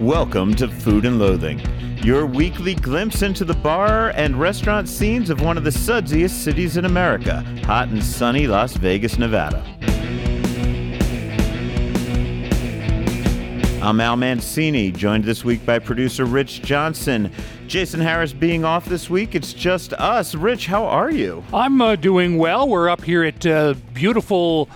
Welcome to Food and Loathing, your weekly glimpse into the bar and restaurant scenes of one of the sudsiest cities in America, hot and sunny Las Vegas, Nevada. I'm Al Mancini, joined this week by producer Rich Johnson. Jason Harris being off this week, it's just us. Rich, how are you? I'm uh, doing well. We're up here at uh, beautiful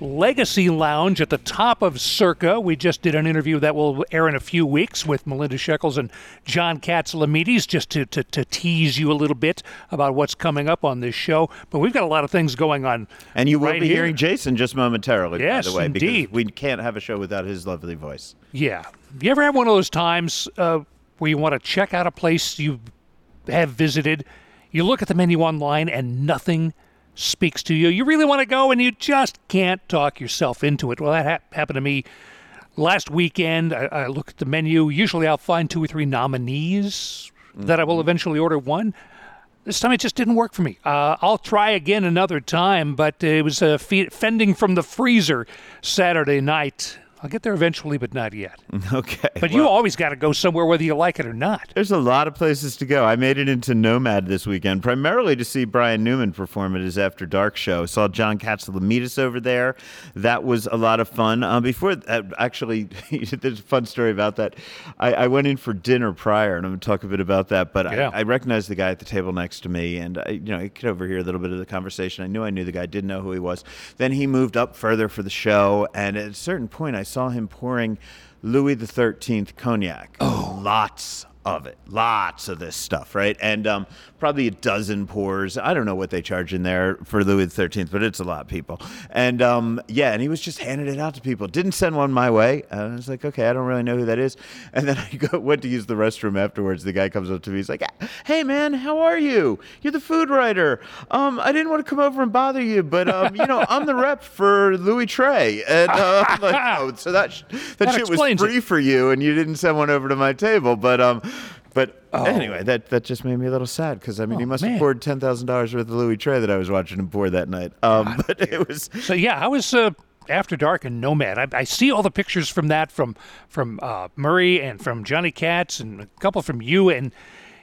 Legacy Lounge at the top of Circa. We just did an interview that will air in a few weeks with Melinda Sheckells and John Katsilometes just to, to, to tease you a little bit about what's coming up on this show. But we've got a lot of things going on. And you will right be here. hearing Jason just momentarily, Yes, by the way, indeed. because we can't have a show without his lovely voice. Yeah. You ever have one of those times uh, where you want to check out a place you have visited? You look at the menu online and nothing speaks to you. You really want to go and you just can't talk yourself into it. Well, that hap happened to me last weekend. I, I look at the menu. Usually I'll find two or three nominees that I will eventually order one. This time it just didn't work for me. Uh, I'll try again another time, but it was uh, fe- fending from the freezer Saturday night. I'll get there eventually, but not yet. Okay. But you always got to go somewhere whether you like it or not. There's a lot of places to go. I made it into Nomad this weekend, primarily to see Brian Newman perform at his After Dark show. Saw John Katsilometes over there. That was a lot of fun. Uh, before, uh, actually, there's a fun story about that. I, I went in for dinner prior, and I'm going to talk a bit about that. But Yeah. I, I recognized the guy at the table next to me, and I, you know, I could overhear a little bit of the conversation. I knew I knew the guy, didn't know who he was. Then he moved up further for the show, and at a certain point, I saw him pouring Louis the Thirteenth cognac. Oh, lots of it, lots of this stuff, right? And um, probably a dozen pours. I don't know what they charge in there for Louis Thirteenth, but it's a lot, people. And um, yeah, and he was just handing it out to people. Didn't send one my way. And I was like, okay, I don't really know who that is. And then I go, went to use the restroom afterwards. The guy comes up to me. He's like, hey man, how are you? You're the food writer. Um, I didn't want to come over and bother you, but um, you know, I'm the rep for Louis Trey. And uh, I'm like, oh, so that sh- that, That shit was explains it. free for you, and you didn't send one over to my table. But um, but Oh. anyway, that that just made me a little sad because I mean, he must man. have poured ten thousand dollars worth of Louis Trey that I was watching him pour that night. Um, but it was So yeah, I was uh, after dark and Nomad. I, I see all the pictures from that from from uh, Murray and from Johnny Kats and a couple from you and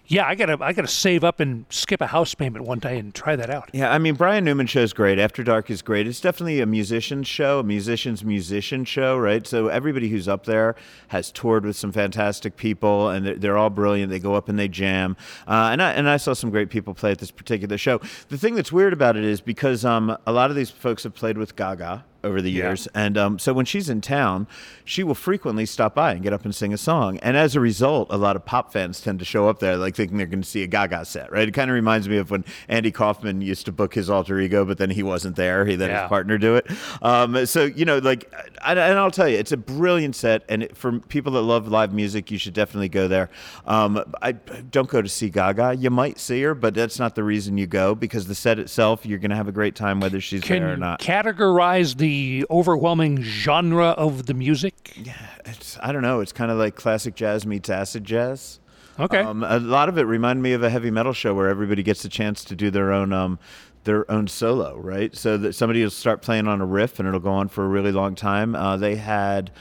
yeah, I gotta I gotta save up and skip a house payment one day and try that out. Yeah, I mean Brian Newman show's great. After Dark is great. It's definitely a musician's show, a musician's musician show, right? So everybody who's up there has toured with some fantastic people, and they're, they're all brilliant. They go up and they jam, uh, and I and I saw some great people play at this particular show. The thing that's weird about it is because um, a lot of these folks have played with Gaga over the years, and um, so when she's in town, she will frequently stop by and get up and sing a song. And as a result, a lot of pop fans tend to show up there like thinking they're going to see a Gaga set, right? It kind of reminds me of when Andy Kaufman used to book his alter ego, but then he wasn't there. He let Yeah. his partner do it. Um, so you know, like, I, and I'll tell you, it's a brilliant set, and it, for people that love live music, you should definitely go there. Um, I don't go to see Gaga. You might see her, but that's not the reason you go because the set itself, you're going to have a great time whether she's Can there or not. categorize the overwhelming genre of the music? Yeah, it's, I don't know. It's kind of like classic jazz meets acid jazz. Okay. Um, a lot of it reminded me of a heavy metal show where everybody gets a chance to do their own um, their own solo, right? So that somebody will start playing on a riff and it'll go on for a really long time. Uh, they had.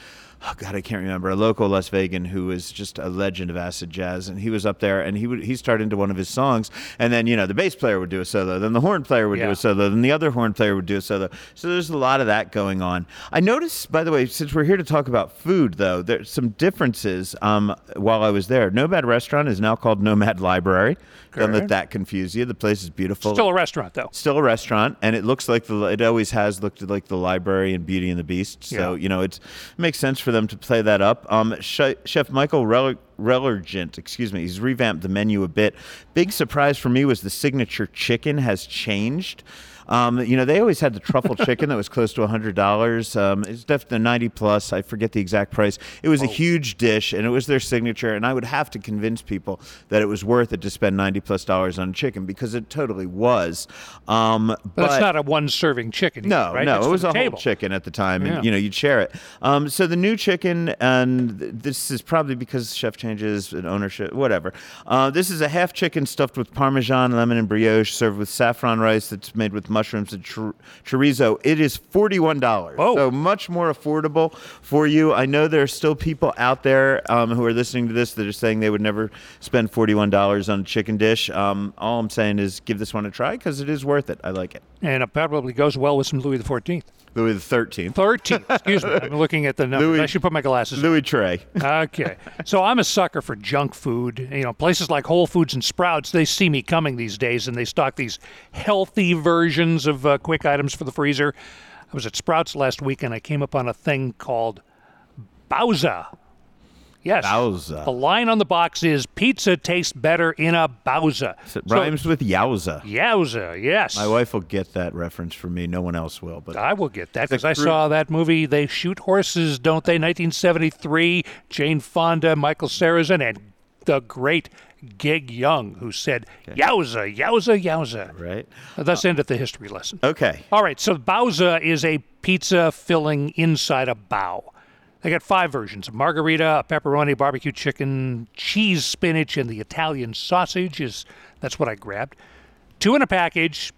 Oh God, I can't remember a local Las Vegan who is just a legend of acid jazz, and he was up there, and he would he started into one of his songs, and then you know the bass player would do a solo, then the horn player would do a solo, then the other horn player would do a solo. So there's a lot of that going on. I noticed, by the way, since we're here to talk about food, though, there's some differences. Um, while I was there, Nomad Restaurant is now called Nomad Library. Don't let that confuse you. The place is beautiful. Still a restaurant though. Still a restaurant, and it looks like the it always has looked like the library and Beauty and the Beast. So Yeah. you know it's, it makes sense for them to play that up. Um, Che- Chef Michael Reller, Rellergent, excuse me, he's revamped the menu a bit. Big surprise for me was the signature chicken has changed. Um, you know, they always had the truffle chicken that was close to hundred dollars. Um, it's definitely ninety plus. I forget the exact price. It was a huge dish, and it was their signature. And I would have to convince people that it was worth it to spend ninety plus dollars on chicken because it totally was. Um, But, it's not a one serving chicken. no, either, right? no, That's it was a table. whole chicken at the time, Yeah. and you know you'd share it. Um, so the new chicken, and this is probably because Chef changes in ownership, whatever. Uh, this is a half chicken stuffed with Parmesan, lemon, and brioche, served with saffron rice that's made with mushrooms and chor- chorizo. It is $41. Oh. So much more affordable for you. I know there are still people out there um, who are listening to this that are saying they would never spend $41 on a chicken dish. Um, all I'm saying is give this one a try because it is worth it. I like it. And it probably goes well with some Louis the Fourteenth. Louis the Thirteenth. 13. Excuse me. I'm looking at the numbers. Louis- I should put my glasses on. Louis Trey. Okay. So I'm a sucker for junk food. You know, places like Whole Foods and Sprouts, they see me coming these days and they stock these healthy versions of uh, quick items for the freezer. I was at Sprouts last week and I came upon a thing called Bowza. Yes. Bowza. The line on the box is pizza tastes better in a Bowza. It rhymes with yowza. Yowza, yes. My wife will get that reference from me. No one else will. But I will get that because I saw that movie. They shoot horses, don't they? 1973. Jane Fonda, Michael Sarrazin, and the great Gig Young, who said "Yowza, yowza, yowza." right. Thus ended the history lesson. Okay. All right, so Bowza is a pizza filling inside a bow. They got five versions: a margarita, a pepperoni, barbecue chicken, cheese, spinach, and the Italian sausage. Is that's what I grabbed. Two in a package.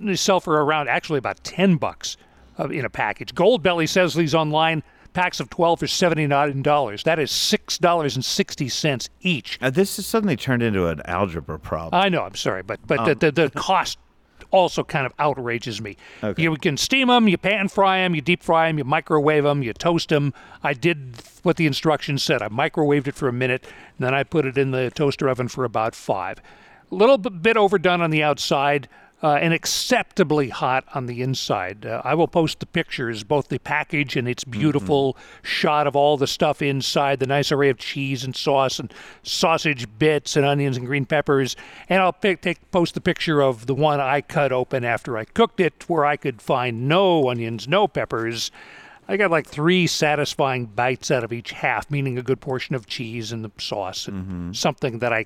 They sell for around actually about ten bucks uh, in a package. Goldbelly says these online packs of twelve for seventy nine dollars. That is six dollars and sixty cents each. Uh, this has suddenly turned into an algebra problem. I know. I'm sorry, but but Um, the, the the cost also kind of outrages me. Okay. You can steam them, you pan fry them, you deep fry them, you microwave them, you toast them. I did what the instructions said. I microwaved it for a minute, and then I put it in the toaster oven for about five. A little bit, bit overdone on the outside. Uh, and acceptably hot on the inside. Uh, I will post the pictures, both the package and its beautiful shot of all the stuff inside, the nice array of cheese and sauce and sausage bits and onions and green peppers. And I'll pick, take post the picture of the one I cut open after I cooked it, where I could find no onions, no peppers. I got like three satisfying bites out of each half, meaning a good portion of cheese and the sauce and something that I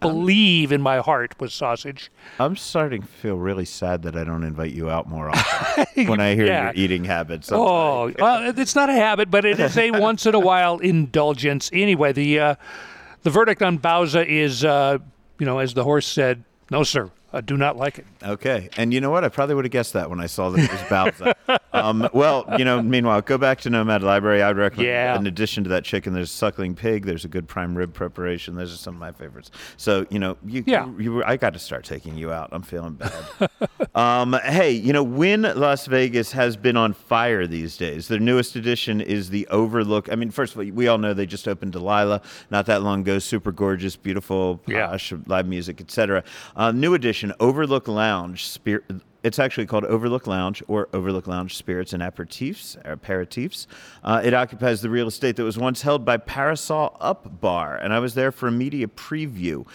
believe in my heart was sausage. I'm starting to feel really sad that I don't invite you out more often when I hear Yeah. your eating habits. Oh, well, it's not a habit, but it is a once in a while indulgence. Anyway, the uh, the verdict on Bowza is, uh, you know, as the horse said, no, sir, I do not like it. Okay, and you know what? I probably would have guessed that when I saw that it was Bowser. um, well, you know, meanwhile, go back to Nomad Library. I would recommend. Yeah. In addition to that chicken, there's suckling pig. There's a good prime rib preparation. Those are some of my favorites. So you know, you, Yeah. you, you were, I got to start taking you out. I'm feeling bad. um, hey, you know, Wynn Las Vegas has been on fire these days. Their newest edition is the Overlook. I mean, first of all, we all know they just opened Delilah not that long ago. Super gorgeous, beautiful, Yeah. posh, live music, etc. Uh, new edition, Overlook Lounge. Spirit. It's actually called Overlook Lounge or Overlook Lounge Spirits and Aperitifs. Aperitifs. Uh, it occupies the real estate that was once held by Parasol Up Bar, and I was there for a media preview.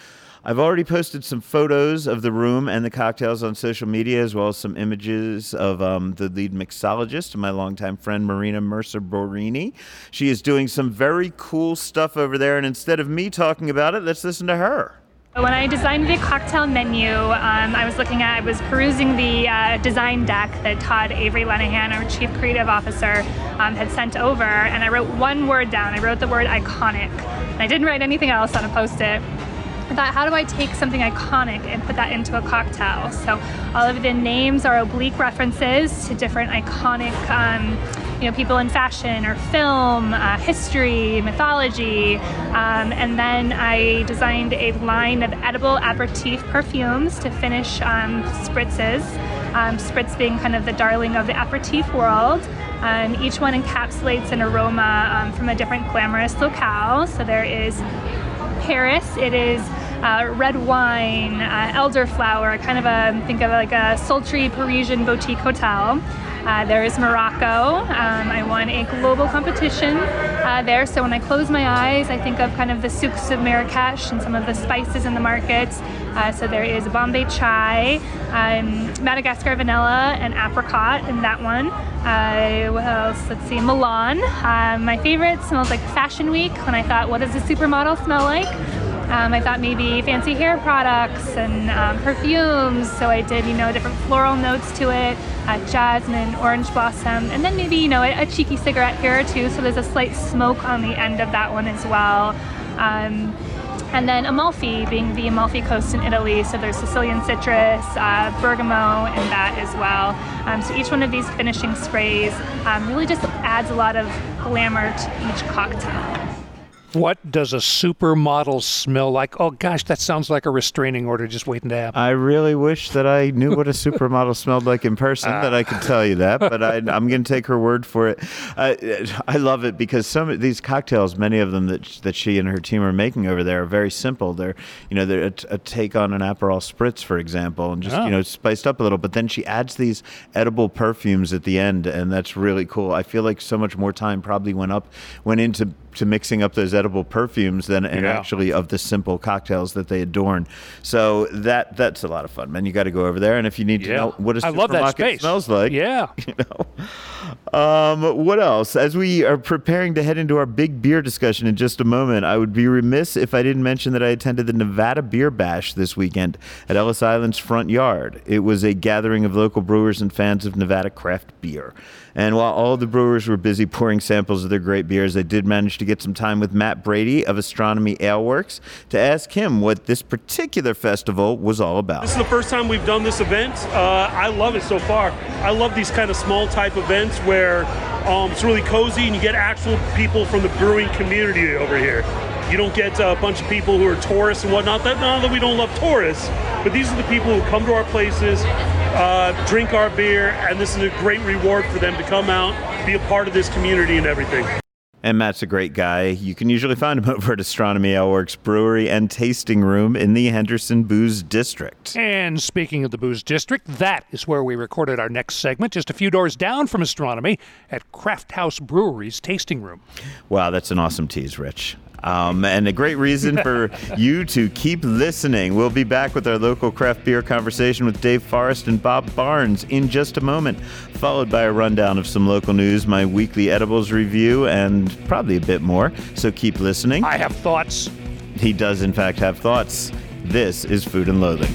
I've already posted some photos of the room and the cocktails on social media, as well as some images of um, the lead mixologist my longtime friend Mariena Mercer Boarini. She is doing some very cool stuff over there, and instead of me talking about it, let's listen to her. When I designed the cocktail menu, um, I was looking at, I was perusing the uh, design deck that Todd Avery Lenahan, our Chief Creative Officer, um, had sent over, and I wrote one word down. I wrote the word iconic. And I didn't write anything else on a post it. I thought, how do I take something iconic and put that into a cocktail? So all of the names are oblique references to different iconic, um, you know, people in fashion or film, uh, history, mythology, um, and then I designed a line of edible aperitif perfumes to finish um, spritzes. Um, spritz being kind of the darling of the aperitif world. Um, each one encapsulates an aroma um, from a different glamorous locale. So there is Paris. It is uh, red wine, uh, elderflower, kind of a think of like a sultry Parisian boutique hotel. Uh, there is Morocco. Um, I won a global competition uh, there, so when I close my eyes, I think of kind of the souks of Marrakesh and some of the spices in the markets. Uh, so there is Bombay chai, um, Madagascar vanilla, and apricot in that one. Uh, what else? Let's see, Milan. Uh, my favorite smells like Fashion Week. When I thought, what does a supermodel smell like? Um, I thought maybe fancy hair products and um, perfumes. So I did, you know, different floral notes to it, uh, jasmine, orange blossom, and then maybe, you know, a, a cheeky cigarette here or two. So there's a slight smoke on the end of that one as well. Um, and then Amalfi being the Amalfi Coast in Italy, so there's Sicilian citrus, uh, bergamot, and that as well. Um, so each one of these finishing sprays um, really just adds a lot of glamour to each cocktail. What does a supermodel smell like? Oh gosh, that sounds like a restraining order just waiting to happen. I really wish that I knew what a supermodel smelled like in person, that I could tell you that, but I, am going to take her word for it. Uh, I love it because some of these cocktails, many of them that that she and her team are making over there, are very simple. They're you know they're a, a take on an Aperol spritz, for example, and just Oh. you know spiced up a little. But then she adds these edible perfumes at the end, and that's really cool. I feel like so much more time probably went up went into to mixing up those edible perfumes than and Yeah. actually of the simple cocktails that they adorn. So that that's a lot of fun, man. You got to go over there, and if you need to Yeah. know what a I love that space. smells like, Yeah. you know. Um, what else? As we are preparing to head into our big beer discussion in just a moment, I would be remiss if I didn't mention that I attended the Nevada Beer Bash this weekend at Ellis Island's front yard. It was a gathering of local brewers and fans of Nevada craft beer. And while all the brewers were busy pouring samples of their great beers, I did manage to get some time with Matt Brady of Astronomy Ale Works to ask him what this particular festival was all about. This is the first time we've done this event. Uh, I love it so far. I love these kind of small type events where um, it's really cozy and you get actual people from the brewing community over here. You don't get a bunch of people who are tourists and whatnot. That not that we don't love tourists, but these are the people who come to our places, uh, drink our beer, and this is a great reward for them to come out, be a part of this community and everything. And Matt's a great guy. You can usually find him over at Astronomy Ale Works Brewery and Tasting Room in the Henderson Booze District. And speaking of the Booze District, that is where we recorded our next segment, just a few doors down from Astronomy at Craft House Brewery's tasting room. Wow, that's an awesome tease, Rich. Um, and a great reason for you to keep listening. We'll be back with our local craft beer conversation with Dave Forrest and Bob Barnes in just a moment, followed by a rundown of some local news, my weekly edibles review, and probably a bit more. So keep listening. I have thoughts. He does, in fact, have thoughts. This is Food and Loathing.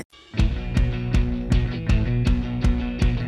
it.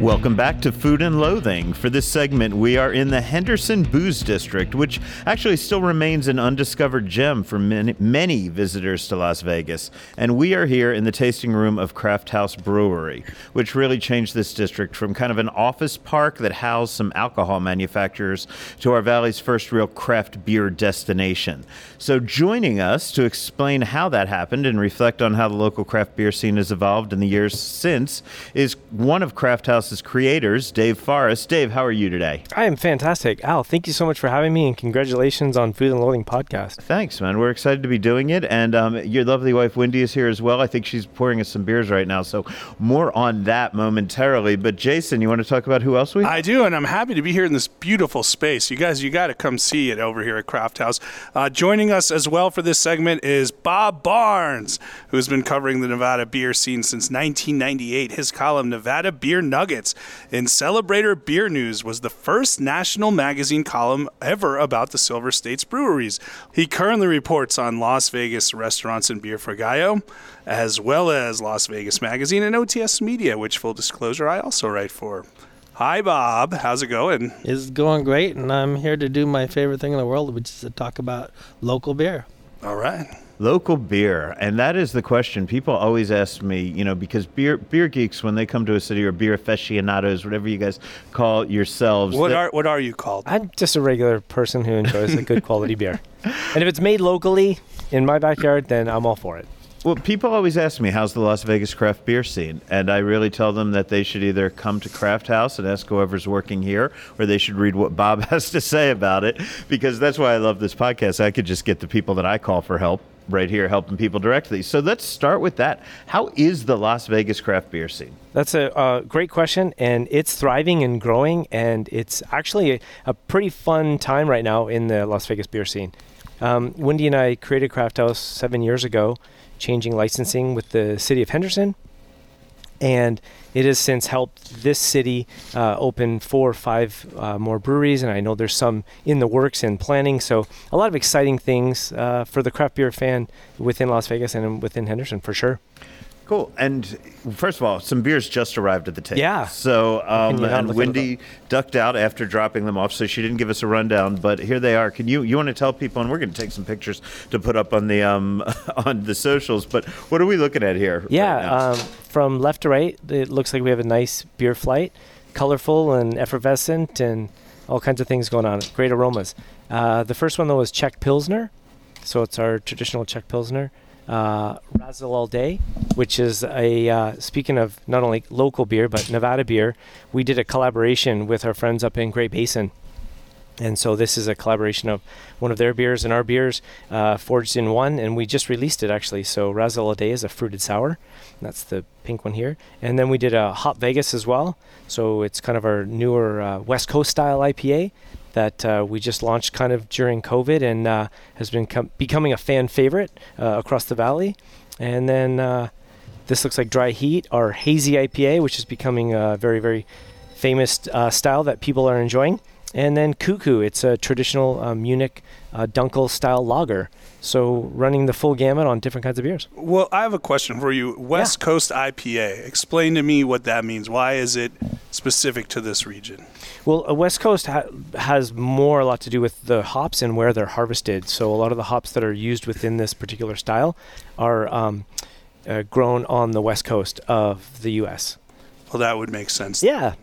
Welcome back to Food and Loathing. For this segment, we are in the Henderson Booze District, which actually still remains an undiscovered gem for many, many visitors to Las Vegas. And we are here in the tasting room of Craft House Brewery, which really changed this district from kind of an office park that housed some alcohol manufacturers to our valley's first real craft beer destination. So, joining us to explain how that happened and reflect on how the local craft beer scene has evolved in the years since is one of Craft House's creators, Dave Forrest. Dave, how are you today? I am fantastic. Al, thank you so much for having me and congratulations on Food and Loathing podcast. Thanks, man. We're excited to be doing it. And um, your lovely wife, Wendy, is here as well. I think she's pouring us some beers right now. So, more on that momentarily. But, Jason, you want to talk about who else we I do, and I'm happy to be here in this beautiful space. You guys, you got to come see it over here at Craft House. Uh, joining us as well for this segment is Bob Barnes, who's been covering the Nevada beer scene since 1998. His column, Nevada Beer Nuggets, in Celebrator Beer News, was the first national magazine column ever about the Silver States breweries. He currently reports on Las Vegas restaurants and beer for Gayot, as well as Las Vegas Magazine and OTS Media, which, full disclosure, I also write for. Hi, Bob. How's it going? It's going great, and I'm here to do my favorite thing in the world, which is to talk about local beer. All right. Local beer, and that is the question. People always ask me, you know, because beer beer geeks, when they come to a city, or beer aficionados, whatever you guys call yourselves, What are what are you called? I'm just a regular person who enjoys a good quality beer. And if it's made locally in my backyard, then I'm all for it. Well, people always ask me, how's the Las Vegas craft beer scene? And I really tell them that they should either come to Craft House and ask whoever's working here, or they should read what Bob has to say about it, because that's why I love this podcast. I could just get the people that I call for help right here helping people directly. So let's start with that. How is the Las Vegas craft beer scene? That's a uh, great question, and it's thriving and growing, and it's actually a, a, pretty fun time right now in the Las Vegas beer scene. Um, Wendy and I created Craft House seven years ago, changing licensing with the city of Henderson, and it has since helped this city uh, open four or five uh, more breweries, and I know there's some in the works and planning. So a lot of exciting things uh, for the craft beer fan within Las Vegas and within Henderson for sure. Cool. And first of all, some beers just arrived at the table. Yeah. So, um, and Wendy ducked out after dropping them off, so she didn't give us a rundown. But here they are. Can you you want to tell people? And we're going to take some pictures to put up on the um on the socials. But what are we looking at here? Yeah. Right um, from left to right, it looks like we have a nice beer flight, colorful and effervescent, and all kinds of things going on. Great aromas. Uh, the first one though is Czech Pilsner, so it's our traditional Czech Pilsner uh, Razzle All Day, which is a uh, speaking of not only local beer but Nevada beer. We did a collaboration with our friends up in Great Basin. And so this is a collaboration of one of their beers and our beers, uh, forged in one, and we just released it actually. So Razzle All Day is a fruited sour, that's the pink one here. And then we did a Hop Vegas as well. So it's kind of our newer uh, West Coast style IPA that uh, we just launched kind of during COVID and uh, has been com- becoming a fan favorite uh, across the valley. And then uh, this looks like Dry Heat, our hazy IPA, which is becoming a very, very famous uh, style that people are enjoying. And then Cuckoo, it's a traditional uh, Munich Dunkel style lager. So running the full gamut on different kinds of beers. Well, I have a question for you. West yeah. Coast IPA. Explain to me what that means. Why is it specific to this region? Well, a West Coast ha- has more a lot to do with the hops and where they're harvested. So a lot of the hops that are used within this particular style are um, uh, grown on the West Coast of the U.S. Well, that would make sense. Yeah.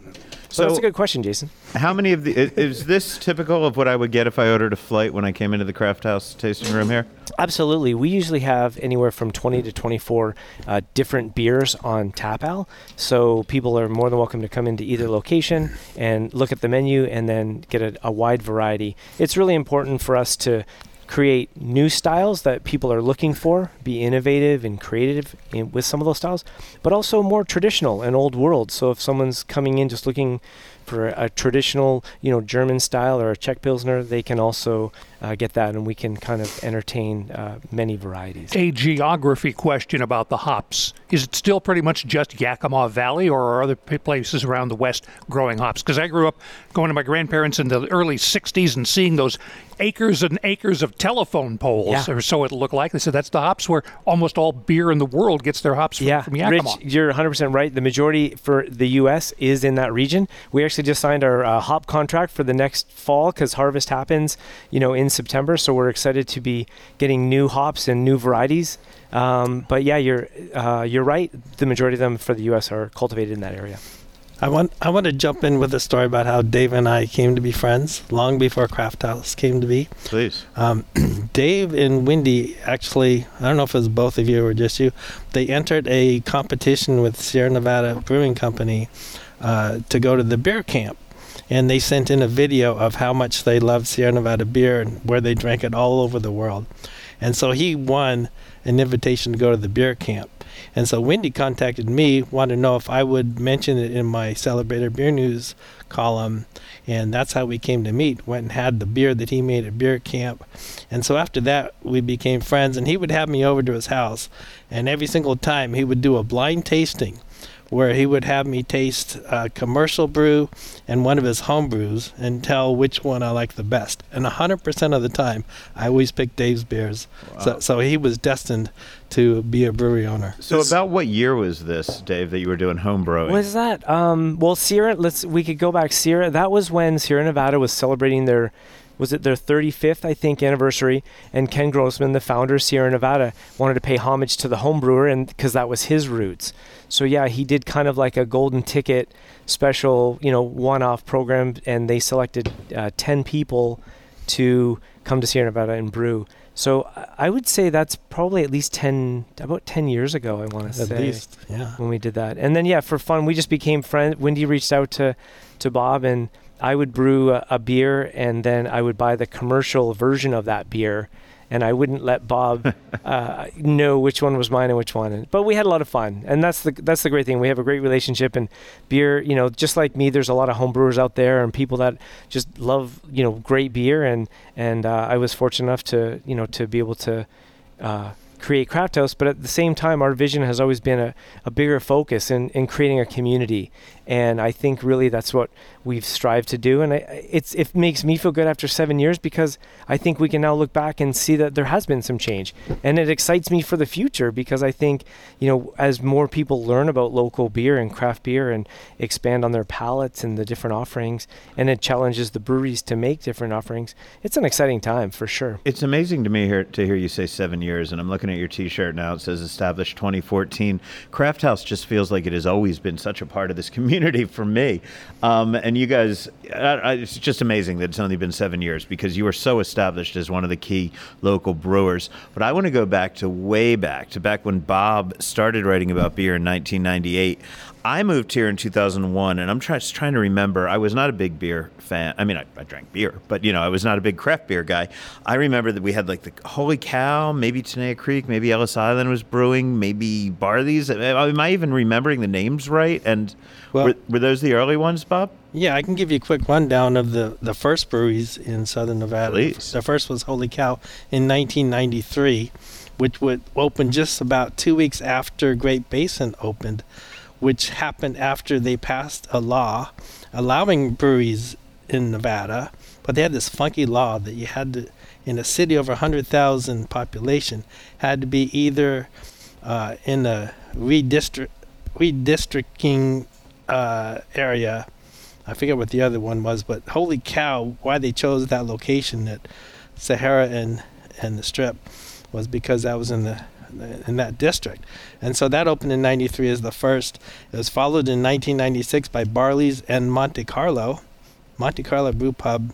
So, that's a good question, Jason. How many of the is this typical of what I would get if I ordered a flight when I came into the craft house tasting room here? Absolutely. We usually have anywhere from 20 to 24 uh, different beers on tap al. So people are more than welcome to come into either location and look at the menu and then get a, a wide variety. It's really important for us to create new styles that people are looking for, be innovative and creative in, with some of those styles, but also more traditional and old world. So if someone's coming in just looking for a, traditional, you know, German style or a Czech Pilsner, they can also uh, get that, and we can kind of entertain uh, many varieties. A geography question about the hops: Is it still pretty much just Yakima Valley, or are other places around the West growing hops? Because I grew up going to my grandparents in the early '60s and seeing those acres and acres of telephone poles, yeah. or so it looked like. They said that's the hops where almost all beer in the world gets their hops from, yeah. from Yakima. Rich, you're 100% right. The majority for the U.S. is in that region. We actually just signed our uh, hop contract for the next fall because harvest happens, you know, in September. So we're excited to be getting new hops and new varieties. Um, but yeah, you're uh, you're right. The majority of them for the U.S. are cultivated in that area. I want I want to jump in with a story about how Dave and I came to be friends long before Craft House came to be. Please. Um, Dave and Wendy actually, I don't know if it was both of you or just you, they entered a competition with Sierra Nevada Brewing Company uh, to go to the beer camp and they sent in a video of how much they loved Sierra Nevada beer and where they drank it all over the world. And so he won an invitation to go to the beer camp. And so Wendy contacted me, wanted to know if I would mention it in my Celebrator Beer News column. And that's how we came to meet. Went and had the beer that he made at beer camp. And so after that, we became friends. And he would have me over to his house. And every single time, he would do a blind tasting where he would have me taste a commercial brew and one of his home brews and tell which one I like the best. And 100% of the time, I always pick Dave's beers. Wow. So, so he was destined to be a brewery owner. So, about what year was this, Dave, that you were doing home brewing? Was that? Um, well, Sierra. Let's we could go back. Sierra. That was when Sierra Nevada was celebrating their was it their 35th, I think, anniversary. And Ken Grossman, the founder of Sierra Nevada, wanted to pay homage to the home brewer, and because that was his roots. So yeah, he did kind of like a golden ticket special, you know, one-off program, and they selected uh, 10 people to come to Sierra Nevada and brew. So I would say that's probably at least 10, about 10 years ago, I want to say. At least, yeah. When we did that. And then, yeah, for fun, we just became friends. Wendy reached out to, to Bob, and I would brew a, a, beer, and then I would buy the commercial version of that beer and I wouldn't let Bob uh, know which one was mine and which one. But we had a lot of fun, and that's the that's the great thing. We have a great relationship, and beer. You know, just like me, there's a lot of home brewers out there and people that just love you know great beer, and and uh, I was fortunate enough to you know to be able to. Uh, create Craft House, but at the same time, our vision has always been a, a bigger focus in, in creating a community. And I think really that's what we've strived to do. And I, it's, it makes me feel good after seven years because I think we can now look back and see that there has been some change. And it excites me for the future because I think, you know, as more people learn about local beer and craft beer and expand on their palates and the different offerings, and it challenges the breweries to make different offerings, it's an exciting time for sure. It's amazing to me here to hear you say seven years, and I'm looking at your T-shirt now. It says established 2014. Craft House just feels like it has always been such a part of this community for me. Um, and you guys, I, I, it's just amazing that it's only been seven years because you are so established as one of the key local brewers. But I want to go back to way back to back when Bob started writing about beer in 1998. I moved here in 2001, and I'm try- just trying to remember. I was not a big beer fan. I mean, I, I drank beer, but you know, I was not a big craft beer guy. I remember that we had like the Holy Cow, maybe Tenaya Creek, maybe Ellis Island was brewing, maybe Barley's. Am I even remembering the names right? And Well- were, were those the early ones, Bob? Yeah, I can give you a quick rundown of the, the first breweries in southern Nevada. Please. The first was Holy Cow in 1993, which would open just about two weeks after Great Basin opened, which happened after they passed a law allowing breweries in Nevada. But they had this funky law that you had to, in a city over 100,000 population, had to be either uh, in a redistrict, redistricting uh, area I forget what the other one was, but holy cow, why they chose that location at Sahara and and the Strip was because that was in the in that district. And so that opened in 93 as the first. It was followed in 1996 by Barley's and Monte Carlo. Monte Carlo Brew Pub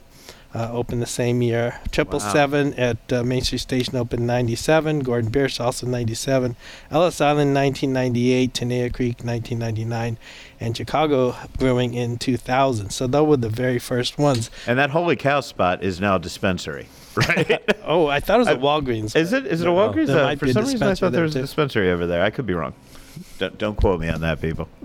uh, opened the same year. Triple Seven at uh, Main Street Station opened 97. Gordon Biersch also 97. Ellis Island 1998. Tenaya Creek 1999. And Chicago Brewing in 2000. So those were the very first ones. And that Holy Cow spot is now a dispensary, right? Oh, I thought it was a Walgreens. is it? Is it a No, Walgreens? there Uh, for some reason, I thought there there, was a dispensary over there. I could be wrong. Don't, don't quote me on that, people.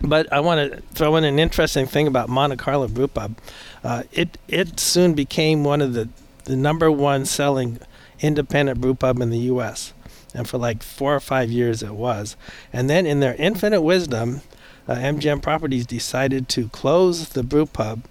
But I want to throw in an interesting thing about Monte Carlo Brew Pub. Uh, it it soon became one of the the number one selling independent brew pub in the U.S. And for like four or five years it was. And then in their infinite wisdom, uh, MGM Properties decided to close the brew pub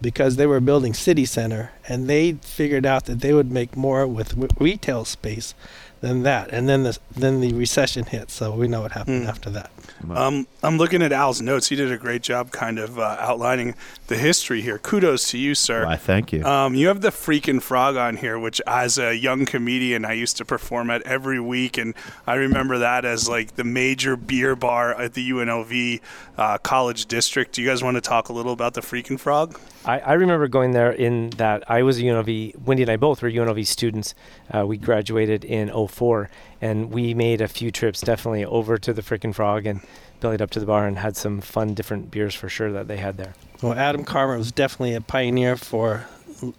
because they were building City Center, and they figured out that they would make more with w- retail space than that. And then the then the recession hit, so we know what happened Hmm. after that. Um, I'm looking at Al's notes. He did a great job kind of uh, outlining the history here. Kudos to you, sir. Why, thank you. Um, you have the freaking frog on here, which as a young comedian I used to perform at every week, and I remember that as like the major beer bar at the UNLV uh, College District. Do you guys want to talk a little about the freaking frog? I, I remember going there in that I was a UNLV, Wendy and I both were UNLV students. Uh, we graduated in 04, and we made a few trips definitely over to the Frickin' Frog and bellied up to the bar and had some fun different beers for sure that they had there. Well, Adam Carmer was definitely a pioneer for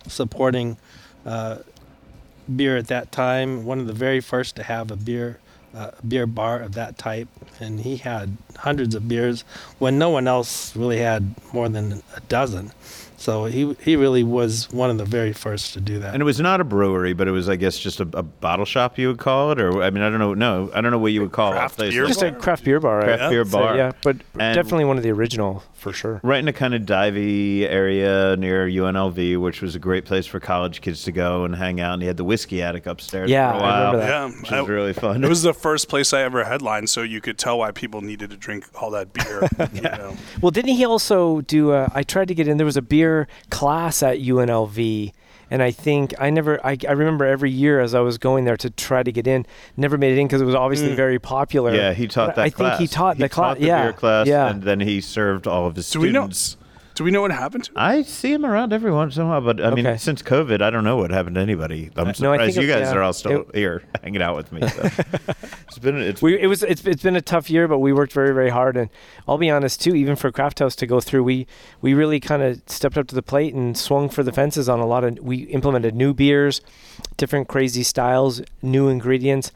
supporting uh, beer at that time. One of the very first to have a beer uh, beer bar of that type, and he had hundreds of beers when no one else really had more than a dozen. So he he really was one of the very first to do that. And it was not a brewery, but it was, I guess, just a, a bottle shop. You would call it, or I mean, I don't know. No, I don't know what you would call Craft a place beer like- Just a craft beer bar. Craft I'd beer say, bar. yeah, but And- definitely one of the original for sure. right in a kind of divey area near UNLV, which was a great place for college kids to go and hang out. And he had the whiskey attic upstairs Yeah, for a I while, remember that. Yeah, which I- was really fun. It was the first place I ever headlined, so you could tell why people needed to drink all that beer. you know. Well, didn't he also do? A, I tried to get in. There was a beer class at UNLV, and I think I never. I, I remember every year as I was going there to try to get in, never made it in because it was obviously Mm. very popular. yeah, he taught But that I class. think he taught the class. the Yeah, beer class, yeah. and then he served all of his Do we know- students. Do we know what happened? to him? I see him around every once in a while, but I mean, Okay. since COVID, I don't know what happened to anybody. I'm surprised think you guys yeah. are all still It- here hanging out with me. So. it's been it's we it was it's, it's been a tough year, but we worked very very hard, and I'll be honest too. Even for Craft House to go through, we we really kind of stepped up to the plate and swung for the fences on a lot of. We implemented new beers, different crazy styles, new ingredients,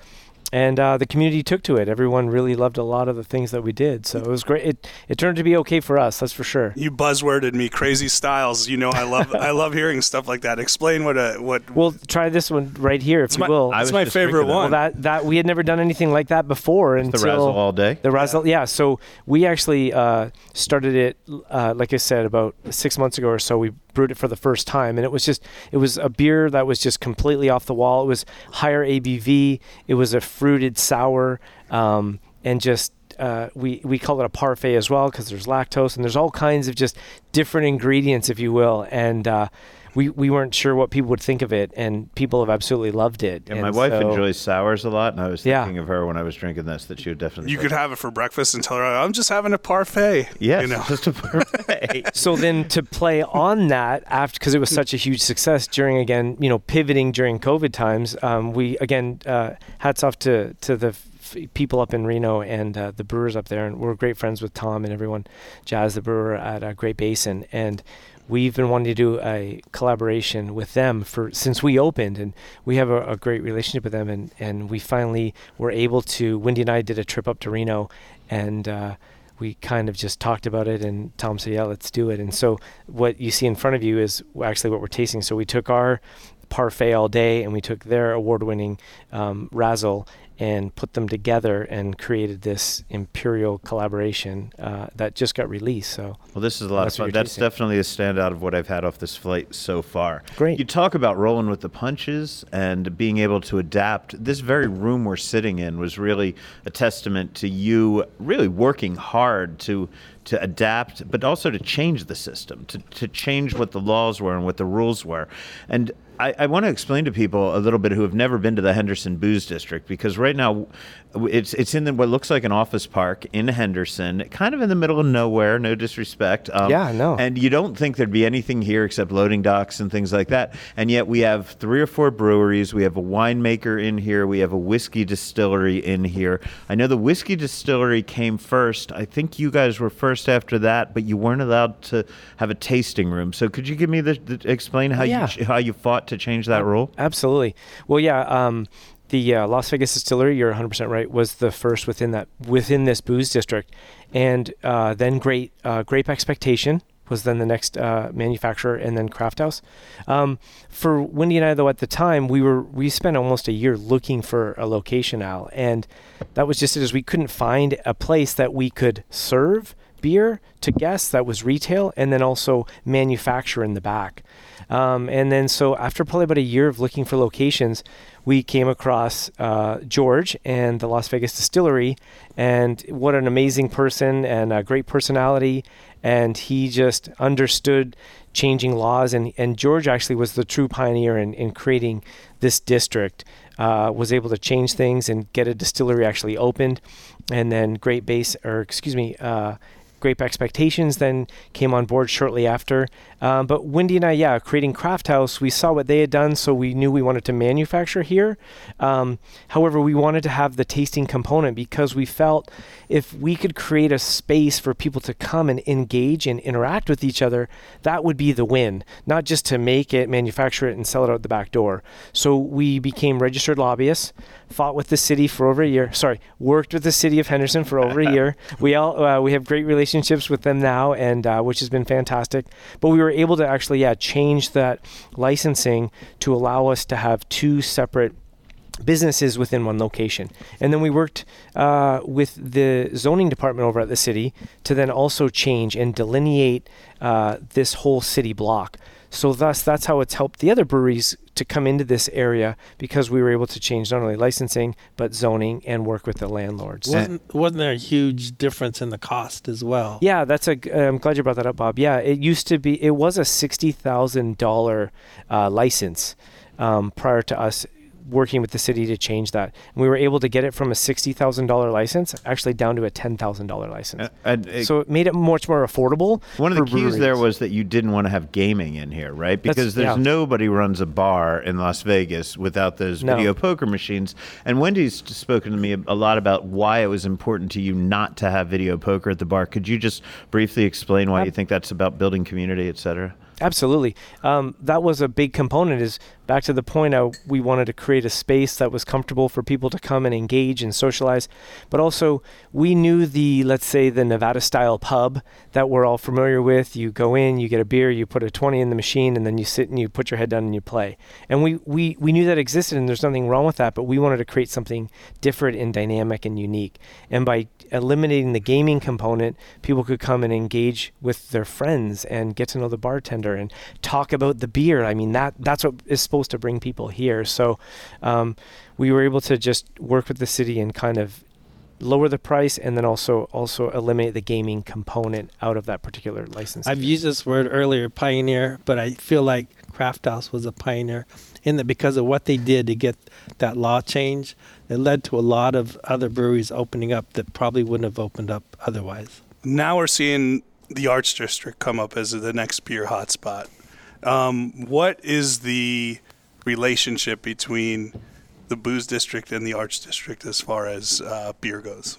and uh, the community took to it. Everyone really loved a lot of the things that we did, so it was great. It it turned to be okay for us, that's for sure. You buzzworded me, crazy styles. You know, I love I love hearing stuff like that. Explain what a what. We'll try this one right here, if it's you my, will. I it's my favorite drinking that. well, one. that that we had never done anything like that before the until razzle all day. The Razzle, yeah. So we actually uh, started it, uh, like I said, about six months ago or so. We brewed it for the first time, and it was just it was a beer that was just completely off the wall. It was higher ABV. It was a fruited sour, um, and just. Uh, we we call it a parfait as well because there's lactose and there's all kinds of just different ingredients, if you will, and uh, we we weren't sure what people would think of it, and people have absolutely loved it. And my And wife so- enjoys sours a lot, and I was Yeah. thinking of her when I was drinking this that she would definitely. you like could have it for breakfast and tell her I'm just having a parfait. Yes, You know. just a perfect. so then to play on that after because it was such a huge success during again you know pivoting during covid times um, we again uh, hats off to to the people up in reno and uh, the brewers up there and we're great friends with tom and everyone jazz the brewer at uh, great basin and we've been wanting to do a collaboration with them for since we opened and we have a, a great relationship with them and and we finally were able to wendy and i did a trip up to reno and uh, we kind of just talked about it and Tom said, yeah, let's do it. And so what you see in front of you is actually what we're tasting. So we took our parfait all day and we took their award winning um, Razzle and put them together and created this imperial collaboration uh, that just got released. So Well, this is a lot of fun. That's tasting. definitely a standout of what I've had off this flight so far. Great. You talk about rolling with the punches and being able to adapt. This very room we're sitting in was really a testament to you really working hard to to adapt, but also to change the system, to, to change what the laws were and what the rules were. And I, I want to explain to people a little bit who have never been to the Henderson Booze District because right now it's it's in the, what looks like an office park in Henderson, kind of in the middle of nowhere. No disrespect. Um, Yeah, no. And you don't think there'd be anything here except loading docks and things like that. And yet we have three or four breweries. We have a winemaker in here. We have a whiskey distillery in here. I know the whiskey distillery came first. I think you guys were first after that, but you weren't allowed to have a tasting room. So could you give me the, the explain how Yeah. you how you fought to change that rule? Absolutely. Well, yeah. Um, the uh, Las Vegas distillery, you're 100% right, was the first within that within this booze district, and uh, then Great uh, Grape Expectation was then the next uh, manufacturer, and then Craft House. Um, for Wendy and I, though, at the time, we were we spent almost a year looking for a location, Al, and that was just it. As we couldn't find a place that we could serve beer to guests that was retail, and then also manufacture in the back. Um, and then so after probably about a year of looking for locations, we came across uh, George and the Las Vegas Distillery, and what an amazing person and a great personality. And he just understood changing laws, and, and George actually was the true pioneer in, in creating this district. Uh, was able to change things and get a distillery actually opened, and then Great Base, or excuse me, uh, Grape Expectations then came on board shortly after. Um, but Wendy and I, yeah, creating Craft House, we saw what they had done, so we knew we wanted to manufacture here. Um, however, we wanted to have the tasting component because we felt if we could create a space for people to come and engage and interact with each other, that would be the win, not just to make it, manufacture it, and sell it out the back door. So we became registered lobbyists, fought with the city for over a year. Sorry, worked with the city of Henderson for over a year. We all uh, we have great relationships with them now, and uh, which has been fantastic. But we were able to actually, yeah, change that licensing to allow us to have two separate businesses within one location. And then we worked uh, with the zoning department over at the city to then also change and delineate uh, this whole city block. So thus, that's how it's helped the other breweries to come into this area because we were able to change not only licensing but zoning and work with the landlords. Wasn't wasn't there a huge difference in the cost as well? Yeah, that's a. I'm glad you brought that up, Bob. Yeah, it used to be. It was a sixty thousand dollar uh, license um, prior to us working with the city to change that. And we were able to get it from a sixty thousand dollar license actually down to a ten thousand dollar license. Uh, so it made it much more affordable. One of the keys there was that you didn't want to have gaming in here, right? That's- Because there's yeah. nobody runs a bar in Las Vegas without those No. video poker machines. And Wendy's spoken to me a lot about why it was important to you not to have video poker at the bar. Could you just briefly explain why you think that's about building community, et cetera? Absolutely. Um, that was a big component. Is back to the point. We wanted to create a space that was comfortable for people to come and engage and socialize, but also we knew the let's say the Nevada style pub that we're all familiar with. You go in, you get a beer, you put a twenty in the machine, and then you sit and you put your head down and you play. And we we we knew that existed, and there's nothing wrong with that. But we wanted to create something different and dynamic and unique. And by eliminating the gaming component, people could come and engage with their friends and get to know the bartender and talk about the beer. I mean, that that's what is supposed to bring people here. So um, we were able to just work with the city and kind of lower the price and then also also eliminate the gaming component out of that particular license. I've used this word earlier, pioneer, but I feel like Craft House was a pioneer in that because of what they did to get that law change, it led to a lot of other breweries opening up that probably wouldn't have opened up otherwise. Now we're seeing the Arts District come up as the next beer hotspot. Um, what is the relationship between the Booze District and the Arts District as far as uh, beer goes?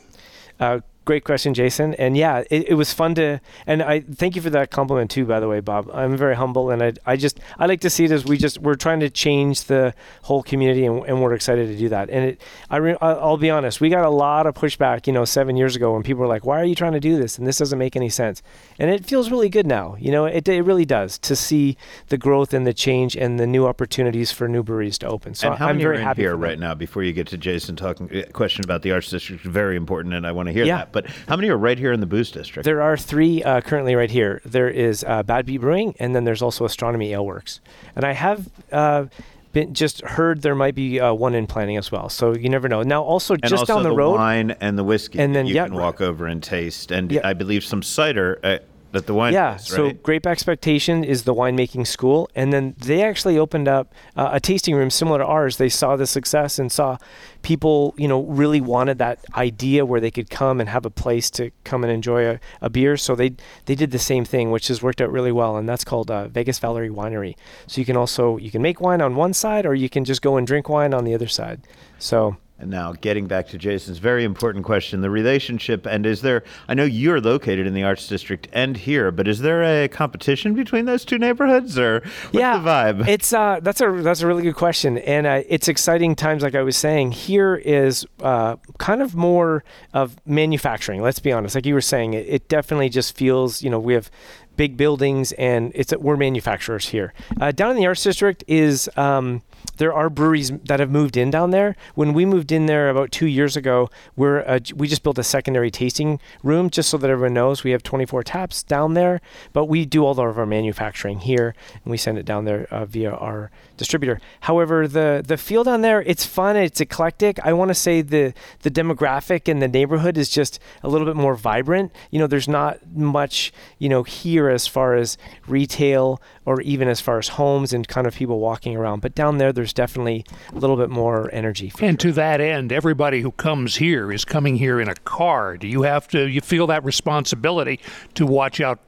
Uh, great question, Jason. And yeah, it, it was fun to, and I thank you for that compliment too, by the way, Bob. I'm very humble, and I, I just, I like to see it as we just, we're trying to change the whole community, and, and we're excited to do that. And it, I, re, I'll be honest, we got a lot of pushback, you know, seven years ago when people were like, "Why are you trying to do this?" And this doesn't make any sense. And it feels really good now. You know, it, it really does to see the growth and the change and the new opportunities for new breweries to open. So and how I'm many very are in happy here right now? Before you get to Jason talking, a question about the Arts District very important, and I want to hear Yeah. that. But how many are right here in the Booze District? There are three uh, currently right here. There is uh, Bad Beat Brewing, and then there's also Astronomy Ale Works. And I have uh, been just heard there might be uh, one in planning as well. So you never know. Now, also and just also down the, the road, wine and the whiskey. And then, you yeah, can walk over and taste, and Yeah. I believe some cider at, at the wine. yeah. So right? Grape Expectation is the winemaking school, and then they actually opened up uh, a tasting room similar to ours. They saw the success and saw people, you know, really wanted that idea where they could come and have a place to come and enjoy a, a beer. So they they did the same thing, which has worked out really well, and that's called uh, Vegas Valley Winery. So you can also you can make wine on one side, or you can just go and drink wine on the other side. So now, getting back to Jason's very important question the relationship, and is there, I know you're located in the Arts District and here, but is there a competition between those two neighborhoods, or what's yeah, the vibe? It's uh, that's a that's a really good question, and uh, it's exciting times. Like I was saying, here is uh, kind of more of manufacturing. Let's be honest. Like you were saying, it, it definitely just feels. You know, we have big buildings, and it's we're manufacturers here. Uh, down in the Arts District is. Um, there are breweries that have moved in down there. When we moved in there about two years ago, we're uh, we just built a secondary tasting room just so that everyone knows we have 24 taps down there. But we do all of our manufacturing here, and we send it down there uh, via our distributor. However, the the feel down there, it's fun, it's eclectic. I want to say the the demographic in the neighborhood is just a little bit more vibrant. You know, there's not much you know here as far as retail or even as far as homes and kind of people walking around. But down there, there's definitely a little bit more energy. And to that end, everybody who comes here is coming here in a car. Do you have to? You feel that responsibility to watch out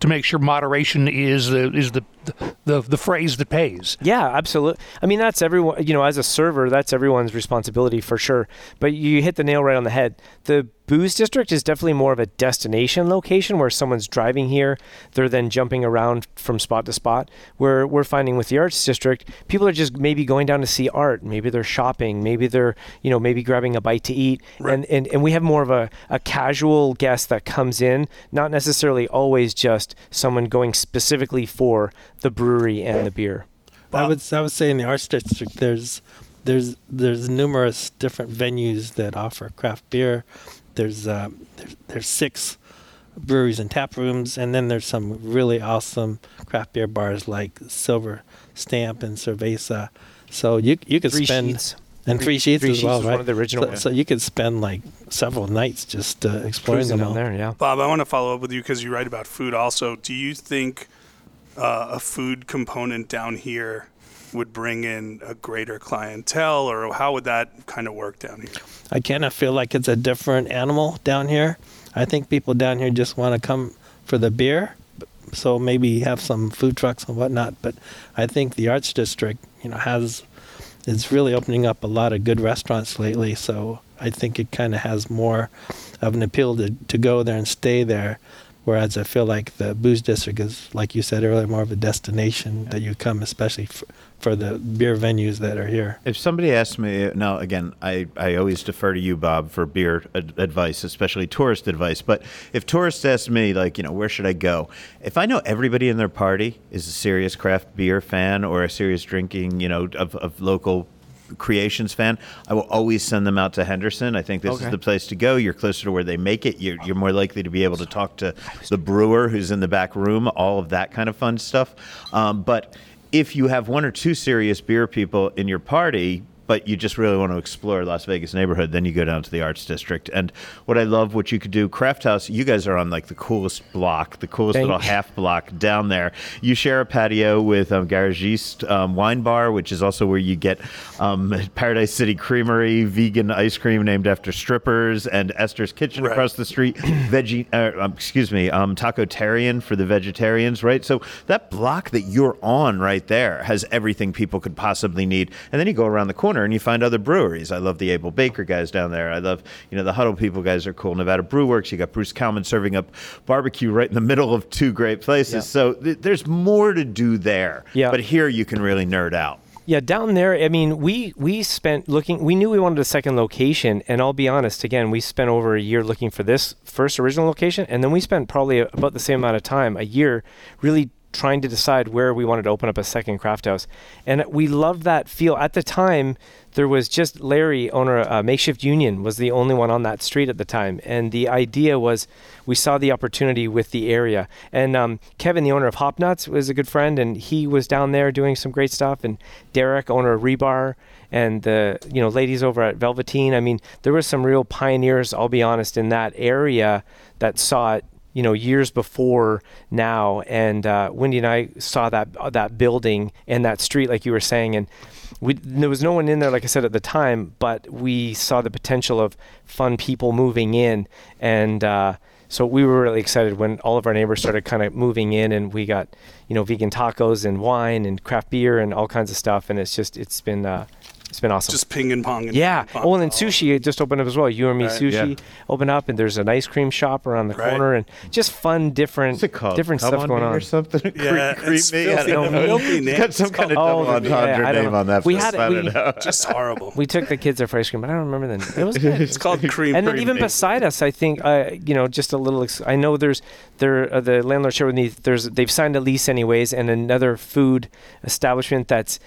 to make sure moderation is the is the the, the phrase that pays. Yeah, absolutely. I mean, that's everyone, you know, as a server, that's everyone's responsibility for sure. But you hit the nail right on the head. The booze district is definitely more of a destination location where someone's driving here, they're then jumping around from spot to spot. Where we're finding with the arts district, people are just maybe going down to see art, maybe they're shopping, maybe they're, you know, maybe grabbing a bite to eat. And, and and we have more of a, a casual guest that comes in, not necessarily always just someone going specifically for the brewery and the beer. I would I would say in the arts district there's there's there's numerous different venues that offer craft beer. There's uh, there's, there's six breweries and tap rooms, and then there's some really awesome craft beer bars like Silver Stamp and Cerveza. So you you could Three spend sheets. and three sheets Three as Sheets well, was right? one of the original So, ones. so you could spend like several nights just uh, exploring Cruising them down all. there, yeah. Bob, I want to follow up with you because you write about food also. Do you think uh, a food component down here would bring in a greater clientele, or how would that kind of work down here? I kind of feel like it's a different animal down here. I think people down here just want to come for the beer, so maybe have some food trucks and whatnot. But I think the Arts District, you know, has is really opening up a lot of good restaurants lately. So I think it kind of has more of an appeal to, to go there and stay there. Whereas I feel like the booze district is, like you said earlier, more of a destination that you come, especially for, for the beer venues that are here. If somebody asks me, now again, I, I always defer to you, Bob, for beer ad- advice, especially tourist advice. But if tourists ask me, like, you know, where should I go? If I know everybody in their party is a serious craft beer fan or a serious drinking, you know, of, of local creations fan, I will always send them out to Henderson. I think this Okay. is the place to go. You're closer to where they make it. You're, you're more likely to be able to talk to the brewer who's in the back room, all of that kind of fun stuff. Um, but if you have one or two serious beer people in your party, but you just really want to explore Las Vegas neighborhood, then you go down to the Arts District. And what I love, what you could do, CraftHaus, you guys are on like the coolest block, the coolest Thank- little half block down there. You share a patio with um, Garagiste um, Wine Bar, which is also where you get um, Paradise City Creamery, vegan ice cream named after strippers, and Esther's Kitchen Right. across the street, veggie, uh, excuse me, um, Tacotarian for the vegetarians, right? So that block that you're on right there has everything people could possibly need. And then you go around the corner and you find other breweries. I love the Able Baker guys down there. I love, you know, the HUDL people guys are cool. Nevada Brew Works. You got Bruce Kalman serving up barbecue right in the middle of two great places. Yeah. So th- there's more to do there. Yeah. But here you can really nerd out. Yeah, down there. I mean, we we spent looking. We knew we wanted a second location, and I'll be honest. Again, we spent over a year looking for this first original location, and then we spent probably about the same amount of time, a year, really trying to decide where we wanted to open up a second craft house. And we loved that feel. At the time, there was just Larry, owner uh, Makeshift Union, was the only one on that street at the time. And the idea was we saw the opportunity with the area. And um, Kevin, the owner of Hop Nuts, was a good friend, and he was down there doing some great stuff. And Derek, owner of Rebar, and the you know ladies over at Velveteen. I mean, there were some real pioneers. I'll be honest in that area that saw it. You know, years before now, and uh, Wendy and I saw that uh, that building and that street, like you were saying, and we, there was no one in there, like I said at the time, but we saw the potential of fun people moving in, and uh, so we were really excited when all of our neighbors started kind of moving in, and we got you know vegan tacos and wine and craft beer and all kinds of stuff, and it's just it's been uh, it's been awesome. Just ping and pong. And yeah. ping and pong. Oh, and then sushi it just opened up as well. You and me Right. sushi Yeah. opened up, and there's an ice cream shop around the Right. corner, and just fun, different, What's it called? different Come stuff on going on. or something? Yeah, creep, creep it's me. filthy. I don't. Filthy name. got some It's kind of called- double Oh, entendre I don't name on that. We had it- we- know. Just horrible. We took the kids there for ice cream, but I don't remember the name. It was good. it's called cream. and then even beside us, I think uh, you know just a little. Ex- I know there's there uh, the landlord shared with me. There's they've signed a lease anyways, and another food establishment that's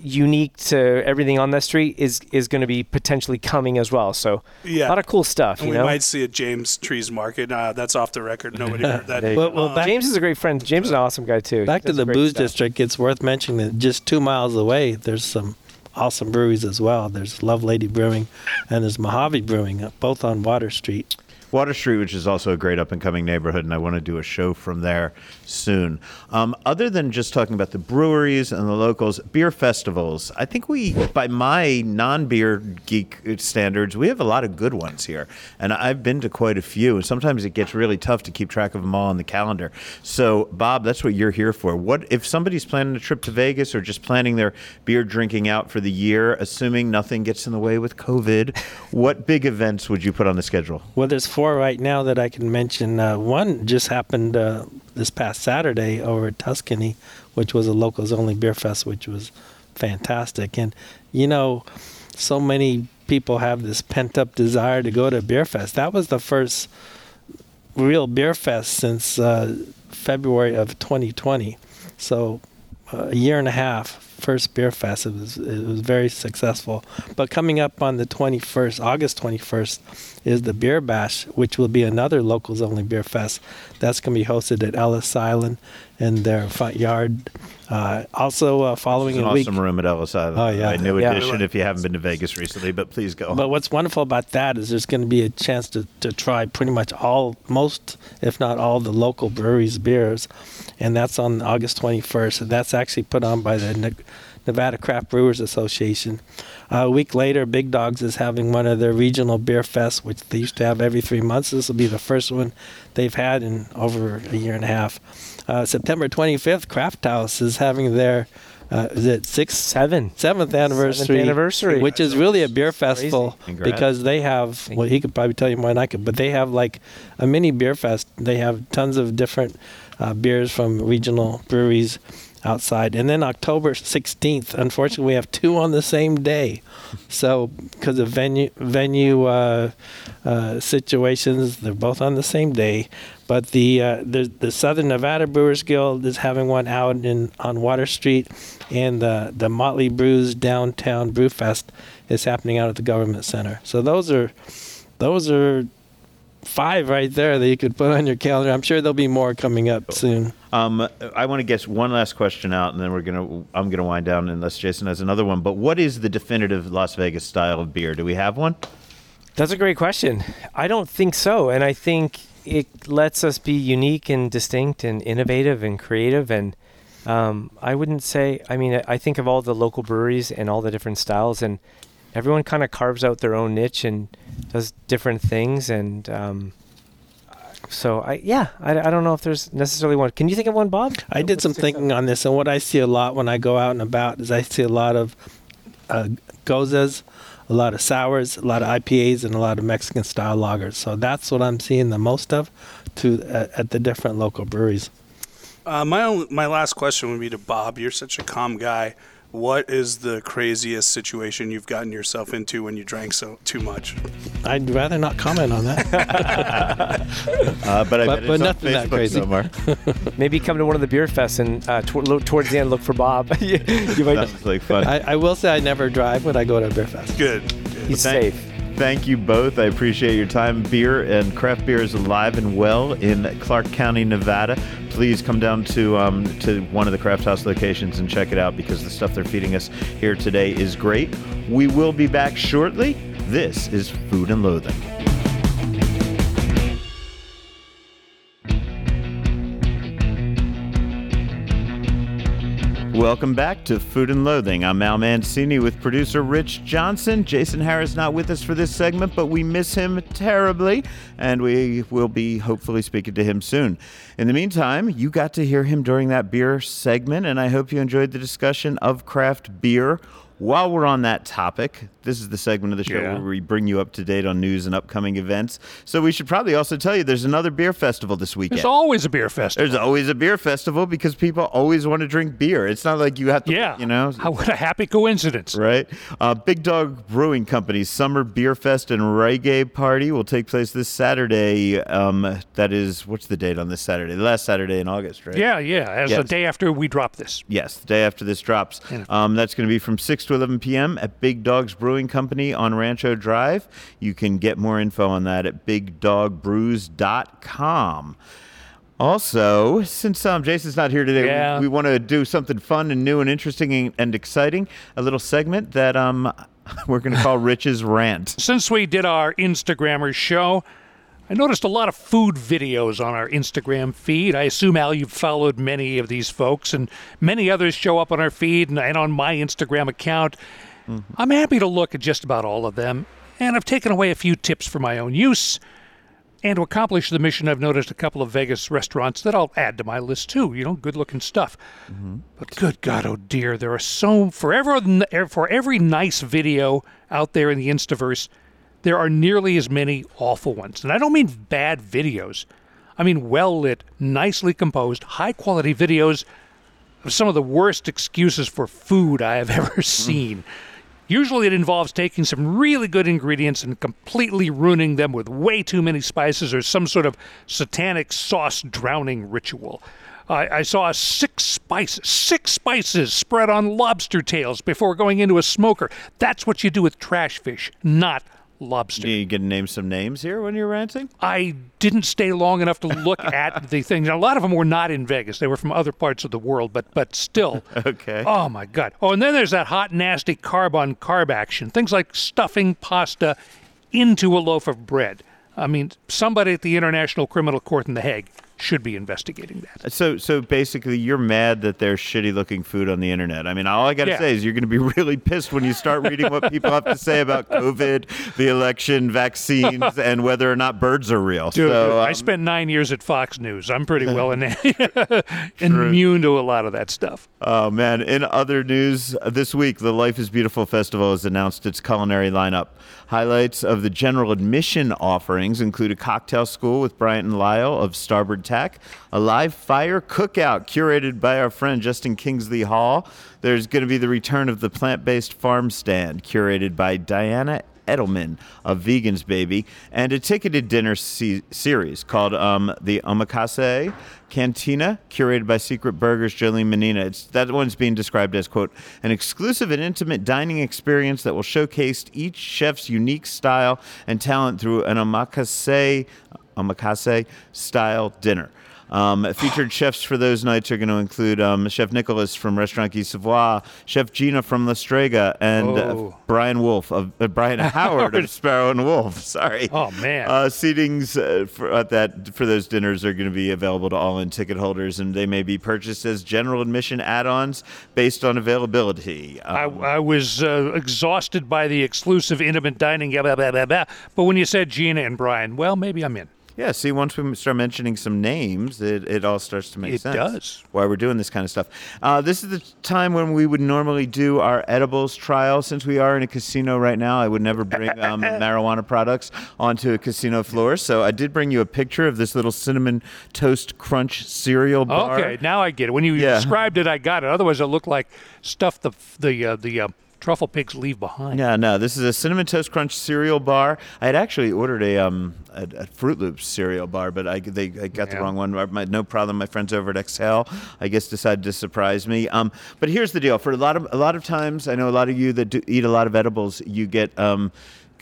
unique to everything on that street is is going to be potentially coming as well. So Yeah. a lot of cool stuff. You we know, might see a James Trees Market. Uh, that's off the record. Nobody heard that. There Well, well, back- James is a great friend. James is an awesome guy too. Back to the booze stuff. district, it's worth mentioning that just two miles away, there's some awesome breweries as well. There's Lovelady Brewing and there's Mojave Brewing, both on Water Street. Water Street, which is also a great up and coming neighborhood, and I want to do a show from there soon. Um, other than just talking about the breweries and the locals, beer festivals, I think we, by my non beer geek standards, we have a lot of good ones here. And I've been to quite a few, and sometimes it gets really tough to keep track of them all on the calendar. So, Bob, that's what you're here for. What if somebody's planning a trip to Vegas or just planning their beer drinking out for the year, assuming nothing gets in the way with COVID, what big events would you put on the schedule? Well, there's four right now that I can mention. Uh, one just happened uh, this past Saturday over at Tuscany, which was a locals only beer fest, which was fantastic. And you know, so many people have this pent up desire to go to beer fest. That was the first real beer fest since uh, February of 2020. So uh, a year and a half first beer fest. It was it was very successful. But coming up on the 21st, August 21st, is the Beer Bash, which will be another locals only beer fest. That's going to be hosted at Ellis Island in their front yard. Uh, also, uh, following an a week. awesome room at Ellis Island. Oh, yeah. A new Yeah. addition if you haven't been to Vegas recently, but please go. But what's wonderful about that is there's going to be a chance to, to try pretty much all, most, if not all, the local breweries' beers. And that's on August 21st. And that's actually put on by the Nevada Craft Brewers Association. Uh, a week later, Big Dogs is having one of their regional beer fests, which they used to have every three months. This will be the first one they've had in over a year and a half. Uh, September 25th, CraftHaus is having their, uh, is it sixth, Seven. seventh anniversary, anniversary. which is really a beer festival because they have. Well, he could probably tell you more than I could, but they have like a mini beer fest. They have tons of different uh, beers from regional breweries outside, and then October 16th. Unfortunately, we have two on the same day, so because of venue venue uh, uh, situations, they're both on the same day. But the, uh, the the Southern Nevada Brewers Guild is having one out in on Water Street, and the the Motley Brews Downtown Brew Fest is happening out at the Government Center. So those are those are five right there that you could put on your calendar. I'm sure there'll be more coming up soon. Um, I want to guess one last question out, and then we're gonna. I'm gonna wind down unless Jason has another one. But what is the definitive Las Vegas style of beer? Do we have one? That's a great question. I don't think so. And I think it lets us be unique and distinct and innovative and creative. And um, I wouldn't say, I mean, I- I think of all the local breweries and all the different styles, and everyone kind of carves out their own niche and does different things. And um, so, I yeah, I, I don't know if there's necessarily one. Can you think of one, Bob? I did some thinking on this, and what I see a lot when I go out and about is I see a lot of uh, goses, a lot of sours, a lot of IPAs, and a lot of Mexican style lagers. So that's what I'm seeing the most of to uh, at the different local breweries. Uh, my only, my last question would be to Bob. You're such a calm guy. What is the craziest situation you've gotten yourself into when you drank so too much? I'd rather not comment on that. Uh, but I But- bet but it's on nothing that Facebook crazy. somewhere. Maybe come to one of the beer fests and uh, tw- lo- towards the end look for Bob. you, you might, Sounds like fun. I, I will say I never drive when I go to a beer fest. Good. he's Thank- safe. Thank you both. I appreciate your time. Beer and craft beer is alive and well in Clark County, Nevada. Please come down to um, to one of the craft house locations and check it out because the stuff they're feeding us here today is great. We will be back shortly. This is Food and Loathing. Welcome back to Food and Loathing. I'm Al Mancini with producer Rich Johnson. Jason Harris not with us for this segment, but we miss him terribly, and we will be hopefully speaking to him soon. In the meantime, you got to hear him during that beer segment, and I hope you enjoyed the discussion of craft beer. While we're on that topic, this is the segment of the show Yeah. where we bring you up to date on news and upcoming events. So we should probably also tell you there's another beer festival this weekend. There's always a beer festival. There's always a beer festival because people always want to drink beer. It's not like you have to, yeah. you know, How, what a happy coincidence. right? Uh, Big Dog Brewing Company's Summer Beer Fest and Reggae Party will take place this Saturday. Um, that is, what's the date on this Saturday? The last Saturday in August, right? Yeah, yeah. As the day after we drop this. Yes, the day after this drops. Um, that's going to be from 6 to 11 p.m. at Big Dogs Brewing Company on Rancho Drive. You can get more info on that at bigdogbrews.com. Also, since um, Jason's not here today, Yeah. we, we want to do something fun and new and interesting and, and exciting. A little segment that um, we're going to call Rich's Rant. Since we did our Instagrammer show, I noticed a lot of food videos on our Instagram feed. I assume, Al, you've followed many of these folks, and many others show up on our feed and, and on my Instagram account. Mm-hmm. I'm happy to look at just about all of them, and I've taken away a few tips for my own use. And to accomplish the mission, I've noticed a couple of Vegas restaurants that I'll add to my list too. You know, good looking stuff. Mm-hmm. But good God, oh dear, there are so forever er, for every nice video out there in the Instaverse, there are nearly as many awful ones. And I don't mean bad videos. I mean well lit, nicely composed, high quality videos of some of the worst excuses for food I have ever seen. Usually it involves taking some really good ingredients and completely ruining them with way too many spices or some sort of satanic sauce drowning ritual. I, saw six spices, six spices spread on lobster tails before going into a smoker. That's what you do with trash fish, not lobster. You gonna name some names here when you're ranting? I didn't stay long enough to look at the things. A lot of them were not in Vegas; they were from other parts of the world. But but still, Okay. Oh my God! Oh, and then there's that hot, nasty carb on carb action. Things like stuffing pasta into a loaf of bread. I mean, somebody at the International Criminal Court in The Hague should be investigating that. So, so basically, you're mad that there's shitty-looking food on the internet. I mean, all I got to Yeah. say is you're going to be really pissed when you start reading what people have to say about COVID, the election, vaccines, and whether or not birds are real. Dude, so, I um, spent nine years at Fox News. I'm pretty well in, immune to a lot of that stuff. Oh man! In other news, this week the Life is Beautiful Festival has announced its culinary lineup. Highlights of the general admission offerings include a cocktail school with Bryant and Lyle of Starboard Tack, a live fire cookout curated by our friend Justin Kingsley Hall. There's going to be the return of the plant-based farm stand curated by Diana Edelman of Vegans Baby, and a ticketed dinner se- series called um, the Omakase Cantina, curated by Secret Burgers Jolene Mannina. It's, that one's being described as, quote, an exclusive and intimate dining experience that will showcase each chef's unique style and talent through an omakase, omakase style dinner. Um, featured chefs for those nights are going to include um, Chef Nicholas from Restaurant Guy Savoy, Chef Gina from La Strega, and uh, Oh. Brian Wolf of uh, Brian Howard of Sparrow and Wolf. Sorry. Oh, man. Uh, seatings uh, for at that for those dinners are going to be available to all in ticket holders, and they may be purchased as general admission add-ons based on availability. I, Um, I was uh, exhausted by the exclusive intimate dining, blah, blah, blah. but when you said Gina and Brian, well, maybe I'm in. Yeah, see, once we start mentioning some names, it, it all starts to make It sense. It does. Why we're doing this kind of stuff. Uh, this is the time when we would normally do our edibles trial. Since we are in a casino right now, I would never bring um, marijuana products onto a casino floor. So I did bring you a picture of this little cinnamon toast crunch cereal bar. Okay, now I get it. When you Yeah. described it, I got it. Otherwise, it looked like stuff the the uh, the uh, truffle pigs leave behind. Yeah, no, this is a cinnamon toast crunch cereal bar. I had actually ordered a um a, a Fruit Loops cereal bar, but I they I got the wrong one. My, no problem. My friends over at Excel, I guess, decided to surprise me. Um, but here's the deal: for a lot of a lot of times, I know a lot of you that do eat a lot of edibles, you get um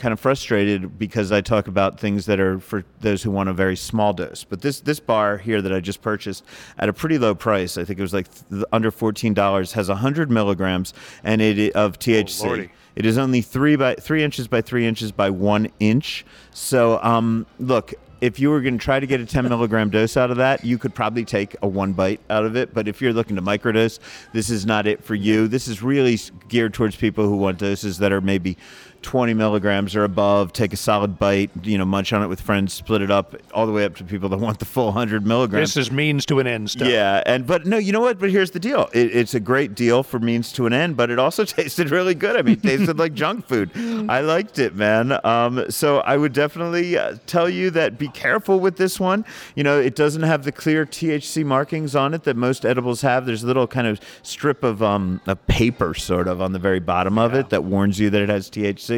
kind of frustrated because I talk about things that are for those who want a very small dose. But this this bar here that I just purchased at a pretty low price, I think it was like th- under fourteen dollars, has hundred milligrams and it of THC. lordy. It is only three by three inches by three inches by one inch. So, um, look, if you were going to try to get a 10 milligram dose out of that, you could probably take a one bite out of it. But if you're looking to microdose, this is not it for you. This is really geared towards people who want doses that are maybe 20 milligrams or above. Take a solid bite, you know, munch on it with friends, split it up, all the way up to people that want the full 100 milligrams. This is means to an end stuff. Yeah, and but no, you know what? But here's the deal. It, it's a great deal for means to an end, but it also tasted really good. I mean, it tasted like junk food. I liked it, man. Um, so I would definitely uh, tell you that be careful with this one. You know, it doesn't have the clear THC markings on it that most edibles have. There's a little kind of strip of um, a paper, sort of, on the very bottom of it that warns you that it has THC.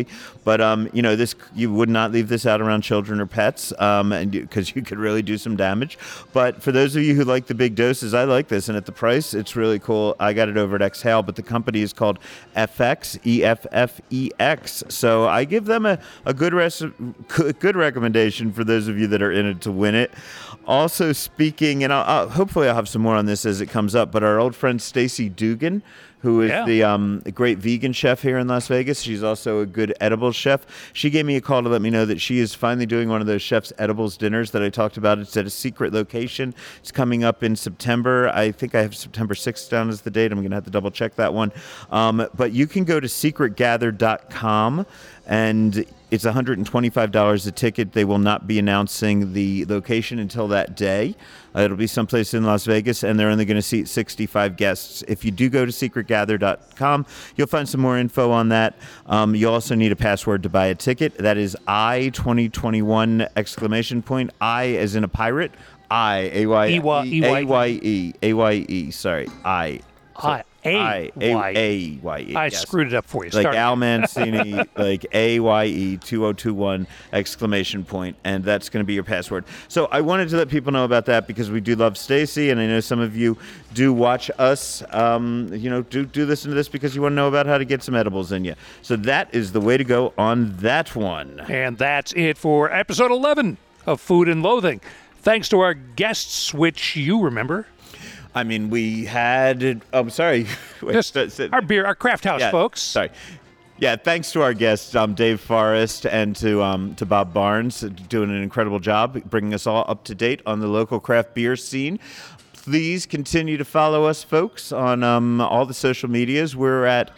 But um, you know, this you would not leave this out around children or pets, um, and because you could really do some damage. But for those of you who like the big doses, I like this, and at the price, it's really cool. I got it over at Exhale, but the company is called FX E F F E X. So I give them a, a good res- good recommendation for those of you that are in it to win it. Also speaking, and I'll, I'll, hopefully I'll have some more on this as it comes up. But our old friend Stacy Dougan who is Yeah. the um, great vegan chef here in Las Vegas. She's also a good edible chef. She gave me a call to let me know that she is finally doing one of those chef's edibles dinners that I talked about. It's at a secret location. It's coming up in September. I think I have September 6th down as the date. I'm going to have to double check that one. Um, but you can go to secretgather.com and it's $125 a ticket. They will not be announcing the location until that day. Uh, it'll be someplace in Las Vegas, and they're only going to seat 65 guests. If you do go to secretgather.com, you'll find some more info on that. Um, you also need a password to buy a ticket. That is I 2021 exclamation point. I as in a pirate. I A Y E-Y- A Y E A Y E. Sorry, I. I A I Y. A A Y E. I yes. screwed it up for you. Like Start Al Mancini, like A Y E 2021 exclamation point, and that's going to be your password. So I wanted to let people know about that because we do love Stacy, and I know some of you do watch us. Um, you know, do do listen to this because you want to know about how to get some edibles in you. So that is the way to go on that one. And that's it for episode 11 of Food and Loathing. Thanks to our guests, which you remember. I mean, we had. I'm sorry. Wait, Just our beer, our craft house Yeah, folks. Sorry. Yeah, thanks to our guests, um, Dave Forrest, and to um, to Bob Barnes, doing an incredible job bringing us all up to date on the local craft beer scene. Please continue to follow us, folks, on um, all the social medias. We're at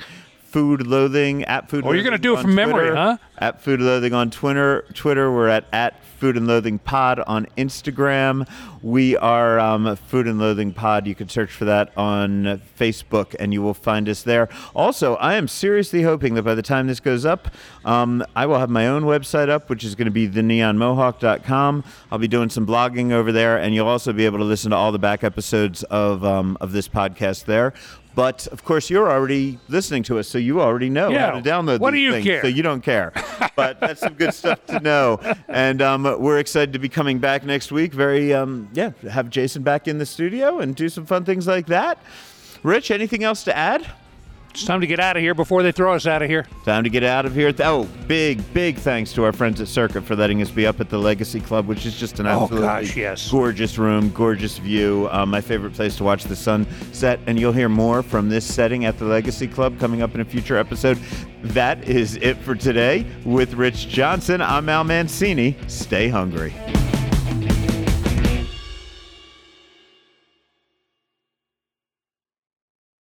Food Loathing at Food. Oh, you're gonna do it from memory, huh? At Food Loathing on Twitter. Twitter. We're at at Food and Loathing Pod on Instagram. We are um, Food and Loathing Pod. You can search for that on Facebook, and you will find us there. Also, I am seriously hoping that by the time this goes up, um, I will have my own website up, which is going to be theneonmohawk.com. I'll be doing some blogging over there, and you'll also be able to listen to all the back episodes of um, of this podcast there. But of course, you're already listening to us, so you already know Yeah. how to download. What do you things, care? So you don't care. But that's some good stuff to know. And um, we're excited to be coming back next week. Very, um, yeah, have Jason back in the studio and do some fun things like that. Rich, anything else to add? It's time to get out of here before they throw us out of here. Time to get out of here. Oh, big, big thanks to our friends at Circa for letting us be up at the Legacy Club, which is just an Oh, absolutely gosh, yes. gorgeous room, gorgeous view. Um, my favorite place to watch the sun set. And you'll hear more from this setting at the Legacy Club coming up in a future episode. That is it for today with Rich Johnson. I'm Al Mancini. Stay hungry.